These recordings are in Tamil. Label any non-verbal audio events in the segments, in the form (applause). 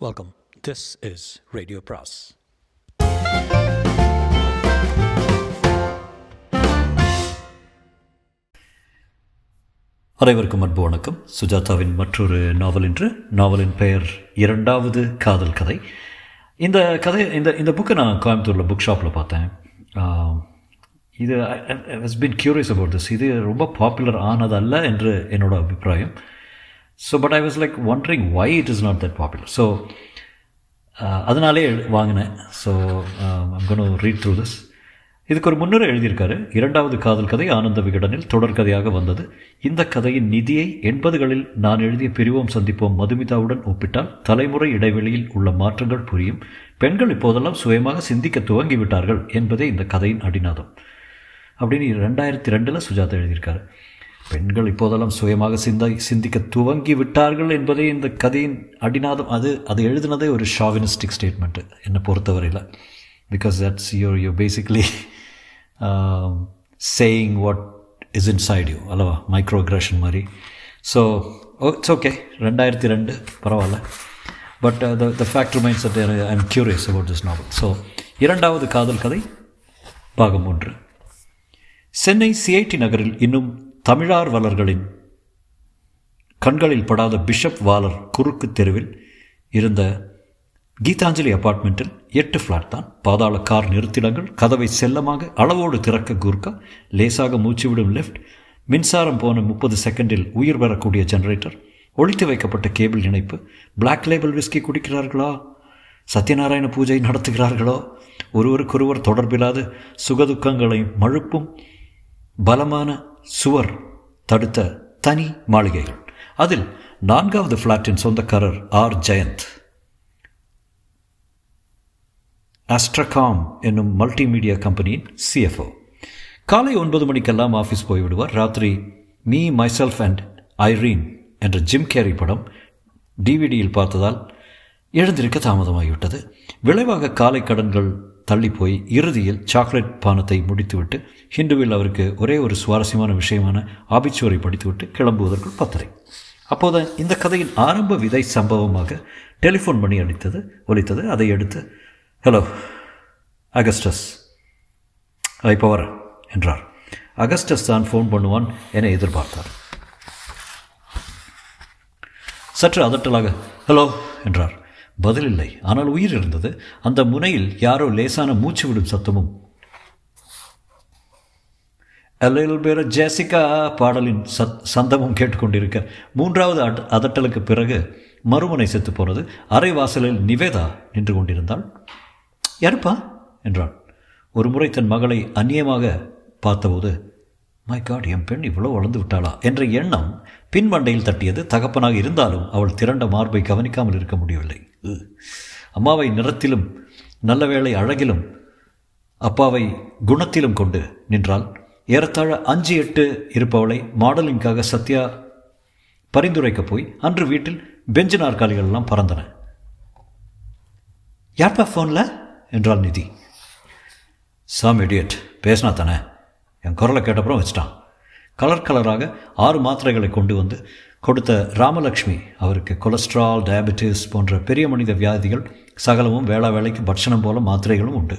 வெல்கம் திஸ் இஸ் ரேடியோ பிராஸ் அனைவருக்கும் அன்பு வணக்கம். சுஜாதாவின் மற்றொரு நாவல் என்று நாவலின் பெயர் இரண்டாவது காதல் கதை. இந்த கதை இந்த இந்த புக்கை நான் கோயம்புத்தூரில் புக் ஷாப்பில் பார்த்தேன். ஆஹ், இது has been curious about this இது ரொம்ப பாப்புலர் ஆனதல்ல என்று என்னோட அபிப்பிராயம். So but I was like wondering why it is not that popular so அதனாலே வாங்கினேன். So I'm read through this இதுக்கு ஒரு முன்னுரை எழுதியிருக்காரு. இரண்டாவது காதல் கதை ஆனந்த விகடனில் தொடர்கதையாக வந்தது. இந்த கதையின் நிதியை எண்பதுகளில் நான் எழுதிய பிரிவோம் சந்திப்போம் மதுமிதாவுடன் ஒப்பிட்டால் தலைமுறை இடைவெளியில் உள்ள மாற்றங்கள் புரியும். பெண்கள் இப்போதெல்லாம் சுயமாக சிந்திக்க துவங்கிவிட்டார்கள் என்பதே இந்த கதையின் அடிநாதம். அப்படின்னு ரெண்டாயிரத்தி ரெண்டில் சுஜாதா எழுதியிருக்காரு. பெண்கள் இப்போதெல்லாம் சுயமாக சிந்த சிந்திக்க துவங்கி விட்டார்கள் என்பதே இந்த கதையின் அடிநாதம். அது அது எழுதினதே ஒரு ஷாவினிஸ்டிக் ஸ்டேட்மெண்ட்டு என்னை பொறுத்தவரையில். Because that's your you basically saying what is inside you அல்லவா? மைக்ரோ அக்ரஷன் மாதிரி ஸோ இட்ஸ் ஓகே ரெண்டாயிரத்தி ரெண்டு பரவாயில்ல. But the the fact remains that I am curious about this novel so இரண்டாவது காதல் கதை பாகம் ஒன்று. சென்னை சிஐடி நகரில் இன்னும் தமிழார்வலர்களின் கண்களில் படாத பிஷப் வாலர் குறுக்கு தெருவில் இருந்த கீதாஞ்சலி அபார்ட்மெண்ட்டில் எட்டு ஃப்ளாட் தான். பாதாள கார் நிறுத்திடங்கள் கதவை செல்லமாக அளவோடு திறக்க கூர்க்கா லேசாக மூச்சுவிடும் லிஃப்ட் மின்சாரம் போன முப்பது செகண்டில் உயிர் பெறக்கூடிய ஜெனரேட்டர் ஒழித்து வைக்கப்பட்ட கேபிள் இணைப்பு பிளாக் லேபிள் விஸ்கி குடிக்கிறார்களா? சத்யநாராயண பூஜை நடத்துகிறார்களோ? ஒருவருக்கொருவர் தொடர்பில்லாத சுகதுக்கங்களையும் மழுப்பும் பலமான சுவர் தடுத்த தனி மாளிகைகள். அதில் நான்காவது ஃப்ளாட்டின் சொந்தக்காரர் ஆர். ஜெயந்த். ஆஸ்ட்ரகாம் என்னும் மல்டிமீடியா கம்பெனியின் சிஎஃப்ஓ காலை ஒன்பது மணிக்கெல்லாம் ஆஃபீஸ் போய்விடுவார். ராத்திரி மீ மைசெல்ஃப் அண்ட் ஐரீன் என்ற ஜிம் கேரி படம் டிவிடியில் பார்த்ததால் எழுந்திருக்க தாமதமாகிவிட்டது. விளைவாக காலை கடன்கள் தள்ளி போய் இறுதியில் சாக்லேட் பானத்தை முடித்துவிட்டு ஹிந்துவில் அவருக்கு ஒரே ஒரு சுவாரஸ்யமான விஷயமான ஆபிச்சுவரை படித்துவிட்டு கிளம்புவதற்குள் பத்தரை. அப்போது இந்த கதையின் ஆரம்ப விதை சம்பவமாக டெலிஃபோன் பண்ணி அடித்தது ஒலித்தது. அதை எடுத்து ஹலோ அகஸ்டஸ். இப்போ வர என்றார். அகஸ்டஸ் தான் ஃபோன் பண்ணுவான் என எதிர்பார்த்தார். சற்று அதட்டலாக ஹலோ என்றார். பதில் இல்லை ஆனால் உயிர் இருந்தது அந்த முனையில் யாரோ லேசான மூச்சு விடும் சத்தமும். அலையில் பேர ஜெசிகா பாடலின் சத் சந்தமும் கேட்டுக்கொண்டிருக்க. மூன்றாவது அட் அதட்டலுக்கு பிறகு மறுமுனை செத்து போனது. அரை வாசலில் நிவேதா நின்று கொண்டிருந்தாள். யாருப்பா? என்றான் ஒரு முறை தன் மகளை அந்நியமாக பார்த்தபோது மை காட் என் பெண் இவ்வளோ வளர்ந்து விட்டாளா? என்ற எண்ணம் பின்மண்டையில் தட்டியது. தகப்பனாக இருந்தாலும் அவள் திரண்ட மார்பை கவனிக்காமல் இருக்க முடியவில்லை. அம்மாவை நிறத்திலும் நல்ல வேளை அழகிலும் அப்பாவை குணத்திலும் கொண்டு நின்றால் ஏறத்தாழ அஞ்சு எட்டு இருப்பவளை மாடலிங்காக சத்யா பரிந்துரைக்க போய் அன்று வீட்டில் பெஞ்சு நாற்காலிகள் எல்லாம் பறந்தன. யார்ப்பா ஃபோனில் என்றாள் நிதி. சாம் இடியட் பேசினா தானே என் குரலை கேட்டப்புறம் வச்சிட்டான். கலர் கலராக ஆறு மாத்திரைகளை கொண்டு வந்து கொடுத்த ராமலக்ஷ்மி அவருக்கு கொலஸ்ட்ரால் டயபெட்டிஸ் போன்ற பெரிய மனித வியாதிகள் சகலமும் வேளா வேலைக்கு பட்சணம் போல மாத்திரைகளும் உண்டு.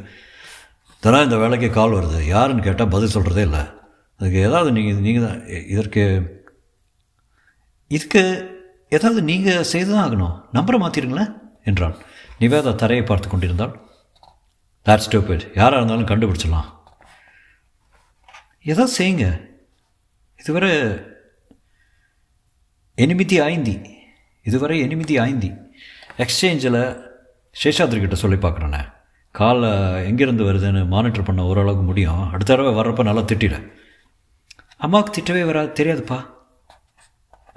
தரா இந்த வேலைக்கு கால் வருது. யாருன்னு கேட்டால் பதில் சொல்கிறதே இல்லை. அதுக்கு ஏதாவது நீங்கள் நீங்கள் தான் இதற்கு இதுக்கு ஏதாவது நீங்கள் செய்து தான் ஆகணும். நம்பரை மாற்றிடுங்களேன் என்றான். நிவேதா தரையை பார்த்து கொண்டிருந்தாள். தேட் ஸ்டூபிட் யாராக இருந்தாலும் கண்டுபிடிச்சிடலாம். ஏதாவது செய்யுங்க. இதுவரை எனிமிதி ஆயந்தி இதுவரை எனிமிதி ஐந்தி. எக்ஸ்சேஞ்சில் சேஷாத்ரி கிட்ட சொல்லி பார்க்குறேண்ணே காலில் எங்கேருந்து வருதுன்னு மானிட்டர் பண்ண ஓரளவுக்கு முடியும். அடுத்த தடவை வர்றப்ப நல்லா திட்டிட. அம்மாவுக்கு திட்டவே வராது தெரியாதுப்பா.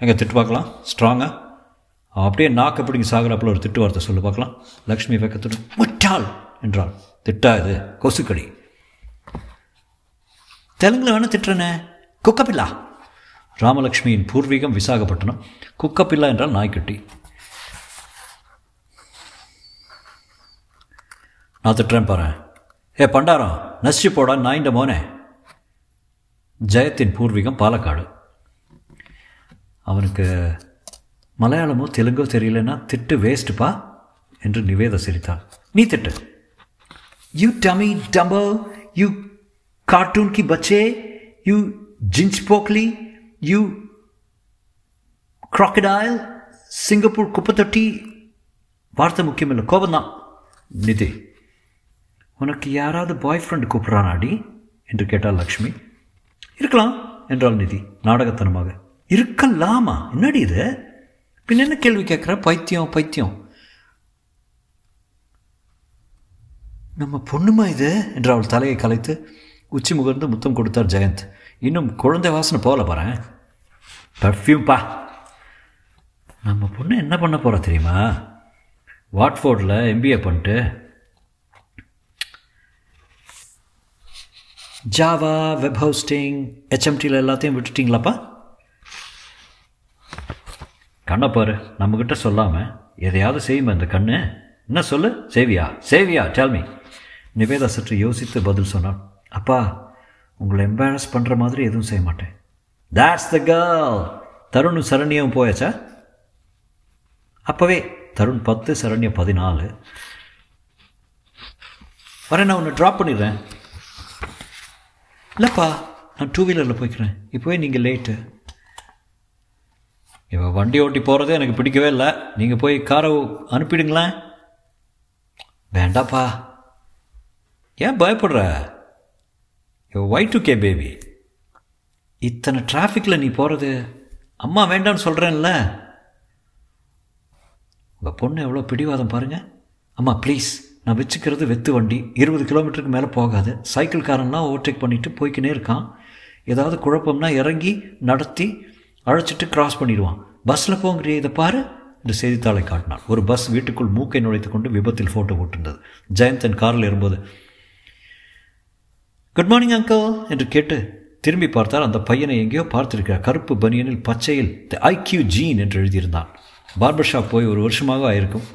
எங்கே திட்டு பார்க்கலாம். ஸ்ட்ராங்காக அப்படியே நாக்கு பிடிங்க சாகராப்பில் ஒரு திட்டு வார்த்தை சொல்லி பார்க்கலாம். லக்ஷ்மி வெக்கத்துடு முட்டாள்! என்றாள். திட்டா இது கொசுக்கடி. தெலுங்கில் வேணால் திட்டுறேனே. குக்கப்பில்லா. ராமலக்ஷ்மியின் பூர்வீகம் விசாகப்பட்டினம். குக்கப்பில்லா என்றால் நாய்க்குட்டி. நான் திட்டுறேன் பாரு. ஏ பண்டாரம் நசிச்சு போடா நாயிண்ட மோனே. ஜெயத்தின் பூர்வீகம் பாலக்காடு. அவனுக்கு மலையாளமோ தெலுங்கோ தெரியலன்னா திட்டு வேஸ்ட்டுப்பா என்று நிவேதா சிரித்தாள். நீ திட்டு. You dummy Dumbo you cartoon கி பச்சே யூ ஜின்ஸ் போக்லி யூ crocodile சிங்கப்பூர் குப்பத்தொட்டி வார்த்தை முக்கியம் இல்லை கோபந்தான் நிதி உனக்கு யாராவது பாய் ஃப்ரெண்ட் கூப்பிட்றானாடி? என்று கேட்டாள் லக்ஷ்மி. இருக்கலாம் என்றாள் நிதி நாடகத்தனமாக. இருக்கலாமா? என்னடி இது? பின்ன என்ன கேள்வி கேட்குற? பைத்தியம் பைத்தியம். நம்ம பொண்ணுமா இது? என்று அவள் தலையை கலைத்து உச்சி முகர்ந்து முத்தம் கொடுத்தார் ஜெயந்த். இன்னும் குழந்தை வாசனை போகல பாறேன் பர்ஃப்யூம்ப்பா நம்ம பொண்ணு என்ன பண்ண போகிறா தெரியுமா? வாட்ஃபோர்டில் எம்பிஏ பண்ணிட்டு ஜாவா வெப் ஹோஸ்டிங் ஹெச்எம்டியில் எல்லாத்தையும் விட்டுட்டிங்களாப்பா? கண்ணை பாரு நம்மக்கிட்ட சொல்லாமல் எதையாவது செய்யுமா இந்த கண்ணு? என்ன சொல்லு? சேவியா? சேவியா டெல்மி நிவேதா சற்று யோசித்து பதில் சொன்னான். அப்பா உங்களை எம்பாரஸ் பண்ணுற மாதிரி எதுவும் செய்ய மாட்டேன். தேட்ஸ் த கேர்ள் தருணும் சரண்யம் போயாச்சா? அப்போவே தருண் பத்து சரண்யம் பதினாலு. வரேன் நான் உன்னை ட்ராப் பண்ணிடுறேன். இல்லைப்பா நான் டூ வீலரில் போய்க்கிறேன். இப்போவே நீங்கள் லேட்டு இவன் வண்டி ஓட்டி போகிறதே எனக்கு பிடிக்கவே இல்லை. நீங்கள் போய் காரை அனுப்பிடுங்களேன். வேண்டாப்பா. ஏன் பயப்படுற? ஒய் டு கே பேபி இத்தனை டிராஃபிக்கில் நீ போகிறது அம்மா வேண்டான்னு சொல்கிறேன்ல உங்கள் பொண்ணு எவ்வளோ பிடிவாதம் பாருங்கள் அம்மா ப்ளீஸ் நான் வச்சுக்கிறது வெத்து வண்டி. இருபது கிலோமீட்டருக்கு மேலே போகாது. சைக்கிள்காரன்லாம் ஓவர்டேக் பண்ணிவிட்டு போய்க்கினே இருக்கான். ஏதாவது குழப்பம்னா இறங்கி நடத்தி அழைச்சிட்டு கிராஸ் பண்ணிடுவான். பஸ்ஸில் போங்கிறிய இதை பாரு. என்று செய்தித்தாளை காட்டினான். ஒரு பஸ் வீட்டுக்குள் மூக்கை நுழைத்து கொண்டு விபத்தில் ஃபோட்டோ போட்டிருந்தது. ஜெயந்தன் காரில் இருந்தது குட் மார்னிங் அங்கிள் என்று கேட்டு திரும்பி பார்த்தால் அந்த பையனை எங்கேயோ பார்த்திருக்கிறார். கருப்பு பனியனில் பச்சையில் தி ஐக்யூ ஜீன் என்று எழுதியிருந்தான். பார்பர் ஷாப் போய் ஒரு வருஷமாக ஆயிருக்கும்.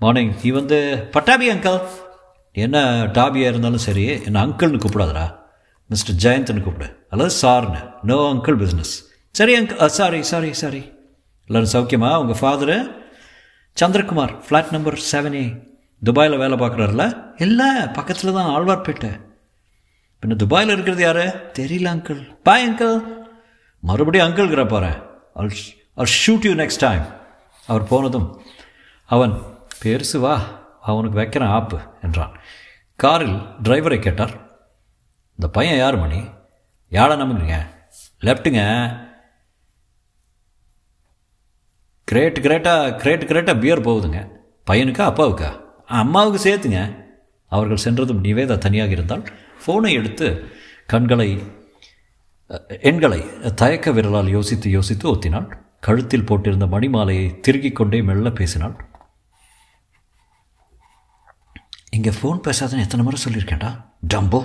மார்னிங் நீ வந்து பட்டாபி அங்கிள் என்ன டாபியாக இருந்தாலும் சரி என்ன அங்கிள்னு கூப்பிடாதரா மிஸ்டர் ஜெயந்த்னு கூப்பிடு. அல்லது சார்னு. நோ அங்கிள் பிஸ்னஸ் சரி அங்கிள் சாரி சாரி சாரி எல்லோரும் சௌக்கியமா? உங்கள் father Chandrakumar flat number seven A துபாயில் வேலை பார்க்குறாருல? இல்லை பக்கத்தில் தான் ஆழ்வார்பேட்டை. பின்ன துபாயில் இருக்கிறது யாரு? தெரியல அங்கிள் பாய் அங்கிள் மறுபடியும் அங்கிள்கிற பாரு I'll I'll shoot you next time அவர் போனதும் அவன் பெருசு வா அவனுக்கு வைக்கிறேன் ஆப்பு என்றான். காரில் டிரைவரை கேட்டார். இந்த பையன் யார் மணி? யாரை நம்புறீங்க? லெஃப்ட்டுங்க. கிரேட் கிரேட்டாக கிரேட் கிரேட்டாக பியர் போகுதுங்க. பையனுக்கா அப்பாவுக்கா? அம்மாவுக்கு சேர்த்துங்க. அவர்கள் சென்றதும் நிவேதா தனியாக இருந்தால் ஃபோனை எடுத்து கண்களை எண்களை தயக்க விரலால் யோசித்து யோசித்து ஒத்தினாள். கழுத்தில் போட்டிருந்த மணிமாலையை திருகிக் கொண்டே மெல்ல பேசினாள். இங்கே ஃபோன் பேசாதன்னு எத்தனை முறை சொல்லியிருக்கேன்டா? டம்போ.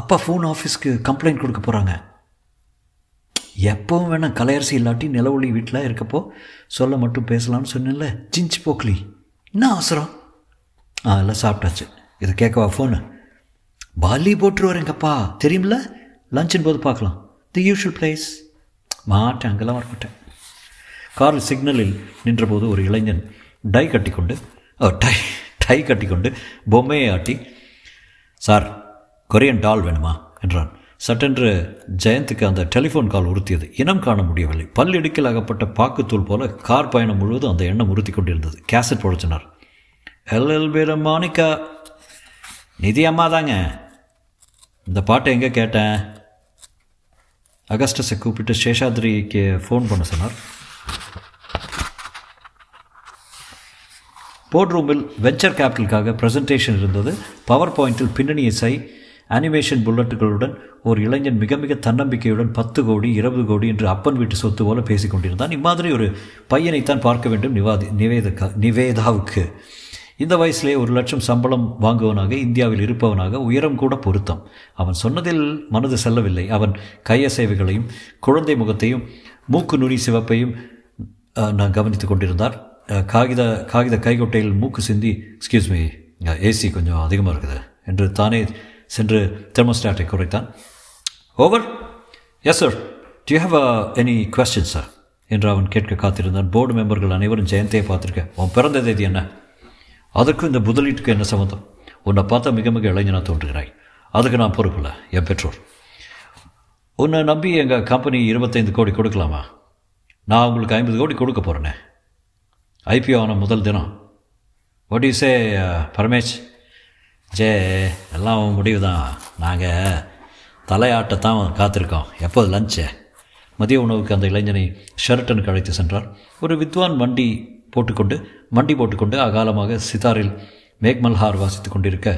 அப்பா ஃபோன் ஆஃபீஸ்க்கு கம்ப்ளைண்ட் கொடுக்க போகிறாங்க எப்போவும் வேணாம் கலையரசி இல்லாட்டி நிலவொளி வீட்டில் இருக்கப்போ சொல்ல மட்டும் பேசலாம்னு சொன்னேன்ல. ஜிஞ்சி போக்லி என்ன அவசரம்? ஆ எல்லாம் சாப்பிட்டாச்சு. இது கேட்கவா ஃபோனு பாலி போட்டு வரேங்கப்பா தெரியுமில்ல லஞ்சின் போது பார்க்கலாம். தி யூஷுவல் பிளேஸ் மாட்டேன் அங்கெல்லாம் வரமாட்டேன். கார் சிக்னலில் நின்றபோது ஒரு இளைஞன் டை கட்டிக்கொண்டு டை டை கட்டிக்கொண்டு பொம்மையை ஆட்டி சார் கொரியன் டால் வேணுமா? என்றான். சட்டென்று ஜெயந்துக்கு அந்த டெலிஃபோன் கால் உறுத்தியது. இனம் காண முடியவில்லை. பல்லிடுக்கில் அகப்பட்ட பாக்குத்தூள் போல கார் பயணம் முழுவதும் அந்த எண்ணம் உறுத்தி கொண்டிருந்தது. கேசட் புழைச்சினார். எல் எல் மாணிக்கா நிதி அம்மா தாங்க இந்த பாட்டை எங்கே கேட்டேன்? அகஸ்டஸை கூப்பிட்டு சேஷாத்ரிக்கு ஃபோன் பண்ண சொன்னார். போர்ட் ரூமில் வெஞ்சர் கேபிட்டலுக்காக ப்ரெசன்டேஷன் இருந்தது. பவர் பாயிண்டில் பின்னணி இசை அனிமேஷன் புல்லட்டுகளுடன் ஒரு இளைஞன் மிக மிக தன்னம்பிக்கையுடன் பத்து கோடி இருபது கோடி என்று அப்பன் வீட்டு சொத்து போல பேசிக்கொண்டிருந்தான் இம்மாதிரி ஒரு பையனைத்தான் பார்க்க வேண்டும் நிவாதி நிவேதக்கா நிவேதாவுக்கு. இந்த வயசுலே ஒரு லட்சம் சம்பளம் வாங்குவனாக இந்தியாவில் இருப்பவனாக உயரம் கூட பொருத்தம். அவன் சொன்னதில் மனது செல்லவில்லை. அவன் கையசைவுகளையும் குழந்தை முகத்தையும் மூக்கு நுனி சிவப்பையும் நான் கவனித்து கொண்டிருந்தார். காகித காகித கைகொட்டையில் மூக்கு சிந்தி எக்ஸ்கியூஸ் மீ ஏசி கொஞ்சம் அதிகமாக இருக்குது என்று தானே சென்று தெர்மோஸ்டாட்டை குறைத்தான். Over yes sir to have have any question sir என்று அவன் கேட்க காத்திருந்தான். போர்டு மெம்பர்கள் அனைவரும் ஜெயந்தியை பார்த்துருக்கேன் உன் பிறந்த தேதி என்ன? அதற்கும் இந்த முதலீட்டுக்கு என்ன சம்மந்தம் உன்னை பார்த்தா மிக மிக இளைஞனாக தோன்றுகிறாய். அதுக்கு நான் பொறுப்பில்லை என் பெற்றோர். உன்னை நம்பி எங்கள் கம்பெனி இருபத்தைந்து கோடி கொடுக்கலாமா? நான் உங்களுக்கு ஐம்பது கோடி கொடுக்க போகிறேனே ஐபிஓ ஆன முதல் தினம். What you say Paramesh J எல்லாம் முடிவு தான் நாங்கள் தலையாட்டத்தான் காத்திருக்கோம். எப்போது லஞ்சு மதிய உணவுக்கு அந்த இளைஞனை ஷெரட்டனுக்கு அழைத்து சென்றார். ஒரு வித்வான் வண்டி போட்டுக்கொண்டு மண்டி போட்டுக்கொண்டு அகாலமாக சிதாரில் மேக்மல்ஹார் வாசித்து கொண்டிருக்க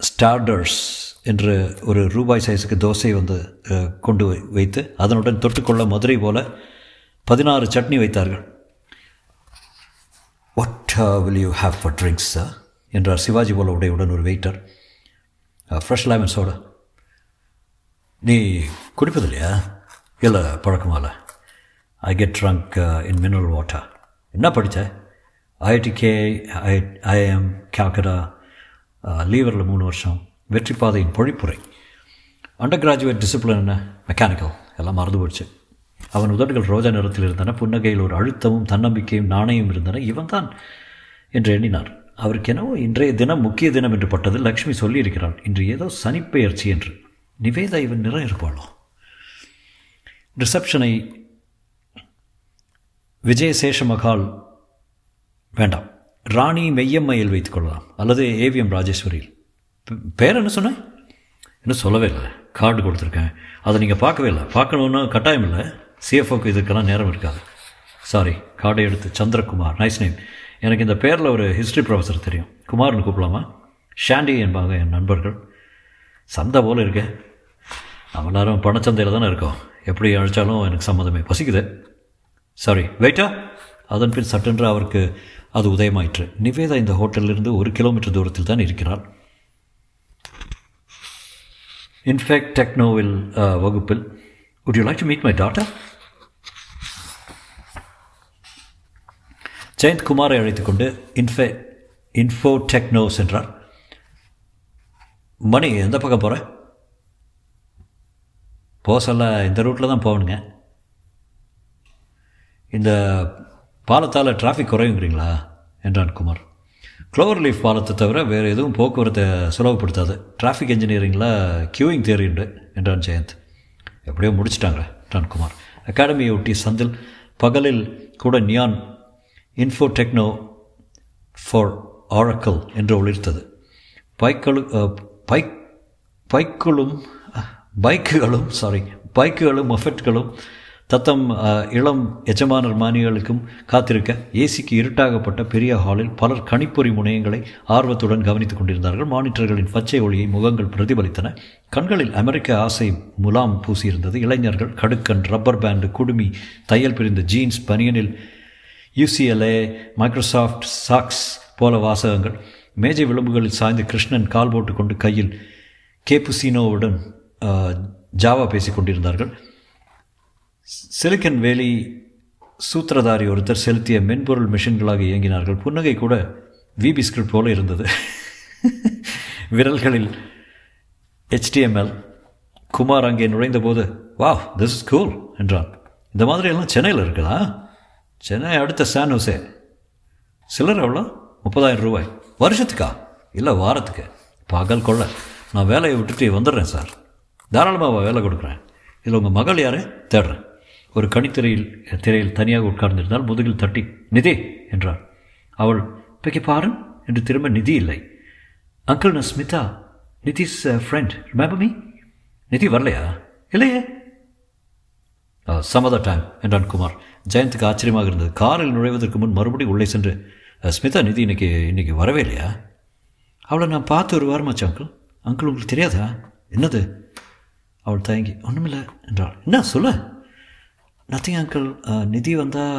ஸ்டார்டர்ஸ் என்று ஒரு ரூபாய் சைஸுக்கு தோசை வந்து கொண்டு வை- வைத்து அதனுடன் தொட்டுக்கொள்ள மதுரை போல பதினாறு சட்னி வைத்தார்கள். What will you have for drinks sir என்றார் சிவாஜி போல உடையுடன் ஒரு வெயிட்டர் ஃப்ரெஷ் லெமன் சோடா நீ குடிப்பதில்லையா? இல்லை பழக்கமா இல்லை I get drunk in mineral water என்ன படித்த ஐஐடிகே ஐ ஐஎம் கேல்கடா லீவரில் மூணு வருஷம். வெற்றி பாதையின் பொழிப்புரை. அண்டர் கிராஜுவேட் டிசிப்ளின் என்ன? மெக்கானிக்கல் எல்லாம் மறந்து போச்சு. அவன் உதடுகள் ரோஜா நிறத்தில் இருந்தன புன்னகையில் ஒரு அழுத்தமும் தன்னம்பிக்கையும் நாணயம் இருந்தன. இவன்தான் என்று எண்ணினார். அவருக்கு என்னவோ இன்றைய தினம் முக்கிய தினம் என்று பட்டது. லக்ஷ்மி சொல்லியிருக்கிறாள் இன்று ஏதோ சனிப்பெயர்ச்சி என்று. நிவேதா இவன் நிறம் இருப்பாளோ? ரிசப்ஷனை விஜயசேஷ மகால் வேண்டாம். ராணி மெய்யம்மையில் வைத்துக் கொள்ளலாம் அல்லது ஏவிஎம் ராஜேஸ்வரியில். பேர் என்ன சொன்னேன்? இன்னும் சொல்லவே இல்லை. கார்டு கொடுத்துருக்கேன். அதை நீங்கள் பார்க்கவே இல்லை. பார்க்கணுன்னா கட்டாயம் இல்லை. சிஎஃப்ஓக்கு இதுக்கெல்லாம் நேரம் இருக்காது. சாரி கார்டை எடுத்து சந்திரகுமார். நைஸ் நேம் எனக்கு இந்த பேரில் ஒரு ஹிஸ்ட்ரி ப்ரொஃபஸர் தெரியும். குமார்னு கூப்பிடலாமா? ஷாண்டி என்பாங்க என் நண்பர்கள். சந்தை போல் இருக்கு. நம்ம எல்லாரும் பணச்சந்தையில் தானே இருக்கோம். எப்படி அழைச்சாலும் எனக்கு சம்மதமே பசிக்குது. சாரி வெயிட்டா அதன் பின் சட்டென்று அவருக்கு அது உதயமாயிற்று. நிவேதா இந்த ஹோட்டலிலிருந்து ஒரு கிலோமீட்டர் தூரத்தில் தான் இருக்கிறார் இன்ஃபேக்ட் டெக்னோவில் வகுப்பில் would you like to meet my daughter? Jayant குமாரை அழைத்துக்கொண்டு இன்ஃபே இன்ஃபோ டெக்னோ சென்றார். மணி எந்த பக்கம் போகிற போக இந்த ரூட்டில் தான் போகணுங்க. இந்த பாலத்தால் டிராஃபிக் குறையுங்கிறீங்களா? என்றான் குமார். க்ளோவர் லீஃப் பாலத்தை தவிர வேறு எதுவும் போக்குவரத்தை சுலபப்படுத்தாது டிராஃபிக் இன்ஜினியரிங்கில் கியூவிங் தேரி உண்டு என்றான் ஜெயந்த். எப்படியோ முடிச்சிட்டாங்க என்றான் குமார். அகாடமியை ஒட்டி சந்தில் பகலில் கூட neon info techno for Oracle என்று ஒளிர்த்தது. பைக்களு பைக் பைக்குகளும் பைக்குகளும் சாரி பைக்குகளும் மொஃபெட்களும் தத்தம் இளம் எஜமானர் மானியர்களுக்கும் காத்திருக்க ஏசிக்கு இருட்டாகப்பட்ட பெரிய ஹாலில் பலர் கணிப்பொறி முனையங்களை ஆர்வத்துடன் கவனித்துக் கொண்டிருந்தார்கள். மானிட்டர்களின் பச்சை ஒளியை முகங்கள் பிரதிபலித்தன. கண்களில் அமெரிக்க ஆசை முலாம் பூசியிருந்தது. இளைஞர்கள் கடுக்கன் ரப்பர் பேண்டு குடுமி தையல் பிரிந்த ஜீன்ஸ் பனியனில் யூசிஎல்ஏ மைக்ரோசாஃப்ட் சாக்ஸ் போல வாசகங்கள். மேஜை விளிம்புகளில் சாய்ந்து கிருஷ்ணன் கால் போட்டுக்கொண்டு கையில் கேபுசினோவுடன் ஜாவா பேசிக் கொண்டிருந்தார்கள். சிலிக்கன் வேலி சூத்திரதாரி ஒருத்தர் செலுத்திய மென்பொருள் மிஷின்களாக இயங்கினார்கள். புன்னகை கூட விபி ஸ்கிரிப்ட் போல இருந்தது. (laughs) விரல்களில் ஹெச்டிஎம்எல் குமார் அங்கே நுழைந்தபோது வா திஸ் இஸ் கூல் என்றான். இந்த மாதிரி எல்லாம் சென்னையில் இருக்குதா? சென்னை அடுத்த சான் ஹோசே சிலர் எவ்வளோ? முப்பதாயிரம் ரூபாய். வருஷத்துக்கா? இல்லை வாரத்துக்கு. பகல் கொள்ள நான் வேலையை விட்டுட்டு வந்துடுறேன் சார். தாராளமாக வேலை கொடுக்குறேன். இதில் உங்கள் மகள் யாரே? தேடுறேன். ஒரு கணித்திரையில் திரையில் தனியாக உட்கார்ந்திருந்தால் முதுகில் தட்டி நிதி! என்றார் அவள் பிக்கி பாருன்? என்று திரும்ப நிதி இல்லை. அங்கிள் நான் Smitha. Nidhi's friend. Remember me? Nidhi வரலையா? இல்லையே. சமத டைம் என்றான் குமார். ஜெயந்துக்கு ஆச்சரியமாக இருந்தது. காரில் நுழைவதற்கு முன் மறுபடியும் உள்ளே சென்று ஸ்மிதா நிதி இன்னைக்கு இன்னைக்கு வரவே இல்லையா? அவளை நான் பார்த்து ஒரு வாரமாச்சு அங்கிள். அங்கிள் உங்களுக்கு தெரியாதா? என்னது? அவள் தயங்கி ஒன்றுமில்லை என்றாள். என்ன? சொல்ல. நத்திங் அங்கிள் uh, நிதி வந்தால்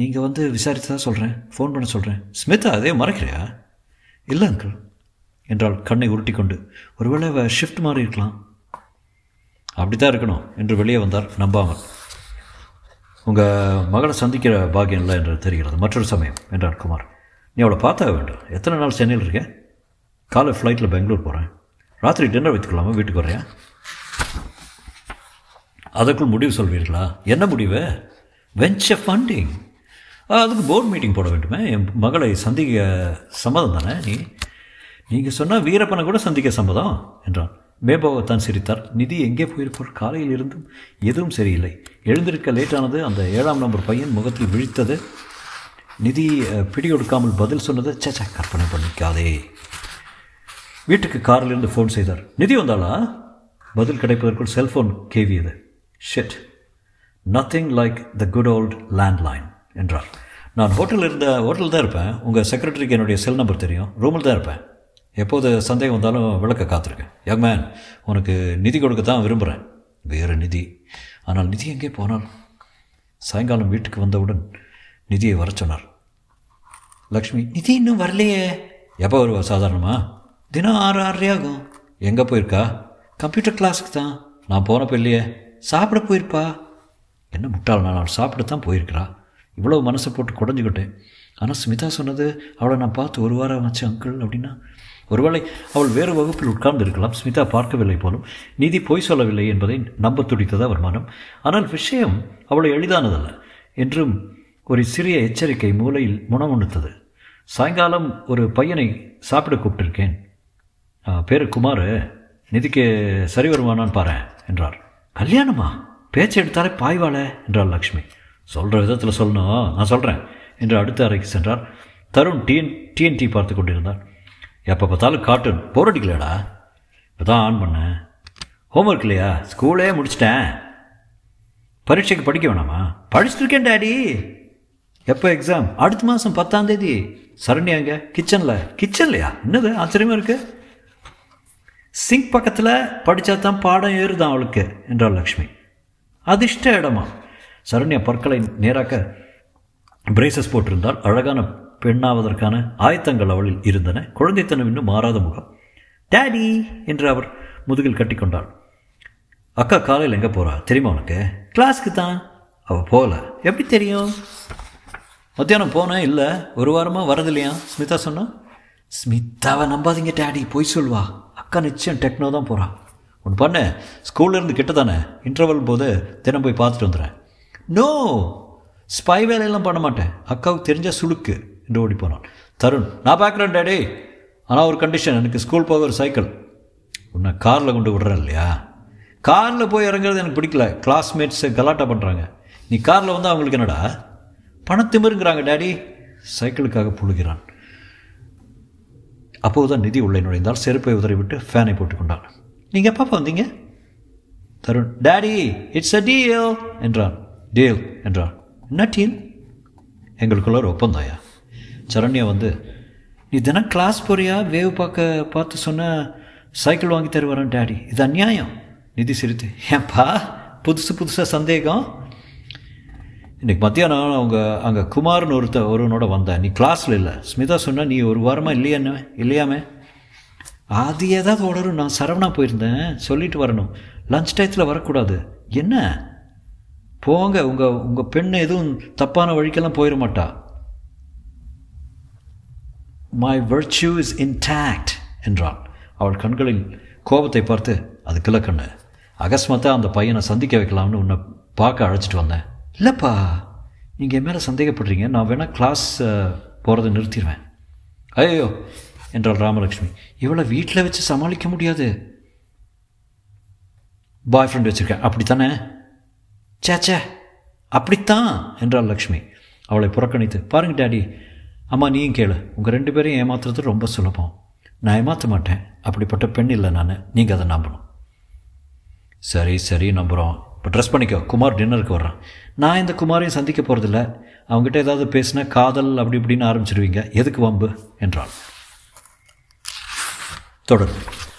நீங்கள் வந்து விசாரித்து தான் சொல்கிறேன் ஃபோன் பண்ண சொல்கிறேன் ஸ்மிதா அதே மறைக்கிறியா? இல்லை அங்கிள் என்றால் கண்ணை உருட்டி கொண்டு ஒருவேளை ஷிஃப்ட் மாறி இருக்கலாம். அப்படி தான் இருக்கணும் என்று வெளியே வந்தார் நம்பாமல். உங்கள் மகளை சந்திக்கிற பாகியம் இல்லை என்று தெரிகிறது. மற்றொரு சமயம் என்றார் குமார். நீ அவளை பார்த்தாக வேண்டும். எத்தனை நாள் சென்னையில் இருக்கேன் காலை ஃப்ளைட்டில் பெங்களூர் போகிறேன் ராத்திரி டின்னர் வைத்துக்கலாமா வீட்டுக்கு வரையா அதற்குள் முடிவு சொல்வீர்களா? என்ன முடிவு? வெஞ்சர் ஃபண்டிங் அதுக்கு போர்ட் மீட்டிங் போட வேண்டுமே. என் மகளை சந்திக்க சம்மதம் தானே நீ? நீங்கள் சொன்னால் வீரப்பனை கூட சந்திக்க சம்மதம் என்றான். மேம்போகத்தான் சிரித்தார். நிதி எங்கே போயிருப்பார்? காலையில் இருந்தும் எதுவும் சரியில்லை. எழுந்திருக்க லேட்டானது அந்த ஏழாம் நம்பர் பையன் முகத்தில் விழித்தது. நிதி அஹ், பிடி கொடுக்காமல் பதில் சொன்னது சேச்சா கற்பனை பண்ணிக்காதே. வீட்டுக்கு காரிலிருந்து ஃபோன் செய்தார். நிதி வந்தாளா? பதில் கிடைப்பதற்குள் cellphone கேவியது. Shit nothing like the good old landline என்றார். நான் ஹோட்டலில் இருந்த ஹோட்டலில் தான் இருப்பேன். உங்கள் செக்ரட்டரிக்கு என்னுடைய செல் நம்பர் தெரியும். ரூமில் தான் இருப்பேன். எப்போது சந்தேகம் வந்தாலும் விளக்க காத்திருக்கேன். யங் மேன் உனக்கு நிதி கொடுக்க தான் விரும்புகிறேன் வேறு நிதி. ஆனால் நிதி எங்கே போனால்? சாயங்காலம் வீட்டுக்கு வந்தவுடன் நிதியை வர சொன்னார். லக்ஷ்மி நிதி இன்னும் வரலையே. எப்போ வருவா சாதாரணமா? தினம் ஆறு ஆறரை ஆகும் எங்கே போயிருக்கா? கம்ப்யூட்டர் கிளாஸுக்கு தான். நான் போனப்போ இல்லையே. சாப்பிட போயிருப்பா. என்ன முட்டாள் நான்? அவள் சாப்பிடத்தான் போயிருக்கிறா. இவ்வளோ மனசை போட்டு குடஞ்சிக்கிட்டேன். ஆனால் ஸ்மிதா சொன்னது அவளை நான் பார்த்து ஒரு வாரம் ஆச்சு அங்கிள் அப்படின்னா. ஒருவேளை அவள் வேறு வகுப்பில் உட்கார்ந்து இருக்கலாம் ஸ்மிதா பார்க்கவில்லை போலும். நீதி பொய் சொல்லவில்லை என்பதை நம்ப துடித்தது அவர் மனம் ஆனால் விஷயம் அவளை எளிதானதல்ல என்றும் ஒரு சிறிய எச்சரிக்கை மூலையில் முணமுணுத்தது சாயங்காலம் ஒரு பையனை சாப்பிட கூப்பிட்டிருக்கேன். பேர் குமார். நிதிக்கு சரி வருமானான்னு பாரேன் என்றார். கல்யாணமா? பேச்சு எடுத்தாலே பாய்வாளே என்றாள் லக்ஷ்மி. சொல்கிற விதத்தில் சொல்லணும். நான் சொல்கிறேன் என்று அடுத்த அறைக்கு சென்றார். தருண் டிஎன் டிஎன்டி பார்த்து கொண்டிருந்தார். எப்போ பார்த்தாலும் கார்ட்டூன் போர் அடிக்கலையாடா? இப்போ தான் ஆன் பண்ணேன். ஹோம்ஒர்க் இல்லையா? ஸ்கூலே முடிச்சிட்டேன். பரீட்சைக்கு படிக்க வேணாமா? படிச்சுருக்கேன் டேடி. டாடி எப்போ எக்ஸாம் அடுத்த மாதம் பத்தாம் தேதி. சரண்யாங்க கிச்சனில் கிச்சன்லையா என்னது? ஆச்சரியமாக இருக்குது சிங்க் பக்கத்தில் படித்தா தான் பாடம் ஏறுதான் அவளுக்கு என்றாள் லக்ஷ்மி. அதிர்ஷ்ட இடமா? சரண்யா பற்களை நேராக்க பிரேசஸ் போட்டிருந்தால் அழகான பெண்ணாவதற்கான ஆயத்தங்கள் அவளில் இருந்தன. குழந்தைத்தனம் இன்னும் மாறாத முகம். டேடி என்று அவர் முதுகில் கட்டிக்கொண்டாள். அக்கா காலையில் எங்கே போகிறா தெரியுமா உனக்கு? கிளாஸ்க்கு தான் அவள் போகல. எப்படி தெரியும்? மத்தியானம் போனேன். இல்லை ஒரு வாரமாக வரதில்லையா? ஸ்மிதா சொன்னா. ஸ்மிதாவை நம்பாதீங்க டேடி பொய் சொல்வா. அக்கா நிச்சயம் டெக்னோ தான் போகிறான் ஒன்று பண்ணு ஸ்கூல்லேருந்து கிட்ட தானே இன்டர்வல் போது தினம் போய் பார்த்துட்டு வந்துடுறேன். நோ ஸ்பை வேலையெல்லாம் பண்ண மாட்டேன். அக்காவுக்கு தெரிஞ்ச சுளுக்கு என்று ஓடி போனான். தருண் நான் பார்க்குறேன் டேடி. ஆனால் ஒரு கண்டிஷன் எனக்கு ஸ்கூல் போக ஒரு சைக்கிள் உன்னை காரில் கொண்டு விடுறேன் இல்லையா? காரில் போய் இறங்குறது எனக்கு பிடிக்கல. கிளாஸ்மேட்ஸு கலாட்டா பண்ணுறாங்க நீ காரில் வந்து அவங்களுக்கு என்னடா? பணத்திமிருங்கிறாங்க டேடி. சைக்கிளுக்காக புழுகிறான். அப்போதுதான் நிதி உள்ளே நுழைந்தால் செருப்பை உதறிவிட்டு ஃபேனை போட்டுக்கொண்டாள் நீங்கள் எப்போ வந்தீங்க? Tarun daddy it's a deal என்றான். டீல் என்றான். என்ன டீல் எங்களுக்குள்ள ஒரு ஒப்பந்தாயா சரண்யா வந்து நீ தினம் கிளாஸ் போறியா? வேவ் பார்க்க பார்த்து சொன்ன சைக்கிள் வாங்கி தருவாரன் டேடி இது அநியாயம். நிதி சிரித்து ஏன்பா? புதுசு புதுசாக சந்தேகம்? இன்றைக்கி மத்தியானம் அவங்க அங்கே குமார்னு ஒருத்த ஒருவனோட வந்தேன் நீ கிளாஸில் இல்லை. ஸ்மிதா சொன்னால் நீ ஒரு வாரமாக இல்லையான்னு இல்லையாமே? அது ஏதாவது உடரும் நான் சரவணா போயிருந்தேன். சொல்லிட்டு வரணும். லஞ்ச் டயத்தில் வரக்கூடாது. என்ன? போங்க. உங்கள் உங்கள் பெண் எதுவும் தப்பான வழிக்கெல்லாம் போயிட மாட்டா. மை வர்ச்சியூ இஸ் இன்டாக்ட் என்றாள். அவள் கண்களில் கோபத்தை பார்த்து அது கிழக்கண்ணு அகஸ்மாத்தாக அந்த பையனை சந்திக்க வைக்கலாம்னு உன்னை பார்க்க அழைச்சிட்டு வந்தேன். இல்லைப்பா நீங்கள் என் மேலே சந்தேகப்படுறீங்க. நான் வேணால் கிளாஸ் போகிறத நிறுத்திடுவேன் ஐயோ என்றாள் ராமலக்ஷ்மி இவளை வீட்டில் வச்சு சமாளிக்க முடியாது. பாய் ஃப்ரெண்ட் வச்சுருக்கேன். அப்படித்தானே? சேச்சே அப்படித்தான் என்றாள் லக்ஷ்மி. அவளை புறக்கணித்து பாருங்க டாடி அம்மா நீயும் கேளு. உங்கள் ரெண்டு பேரையும் ஏமாத்துறது ரொம்ப சுலபம். நான் ஏமாற்ற மாட்டேன். அப்படிப்பட்ட பெண் இல்லை நான். நீங்கள் அதை நம்பணும். சரி சரி நம்புகிறோம் இப்போ ட்ரெஸ் பண்ணிக்கோ. குமார் டின்னருக்கு வர்றான். நான் இந்த குமாரையும் சந்திக்க போகிறதில்ல அவங்ககிட்ட ஏதாவது பேசினா காதல் அப்படி இப்படின்னு ஆரம்பிச்சிருவீங்க. எதுக்கு வம்பு? என்றாள். தொடரும்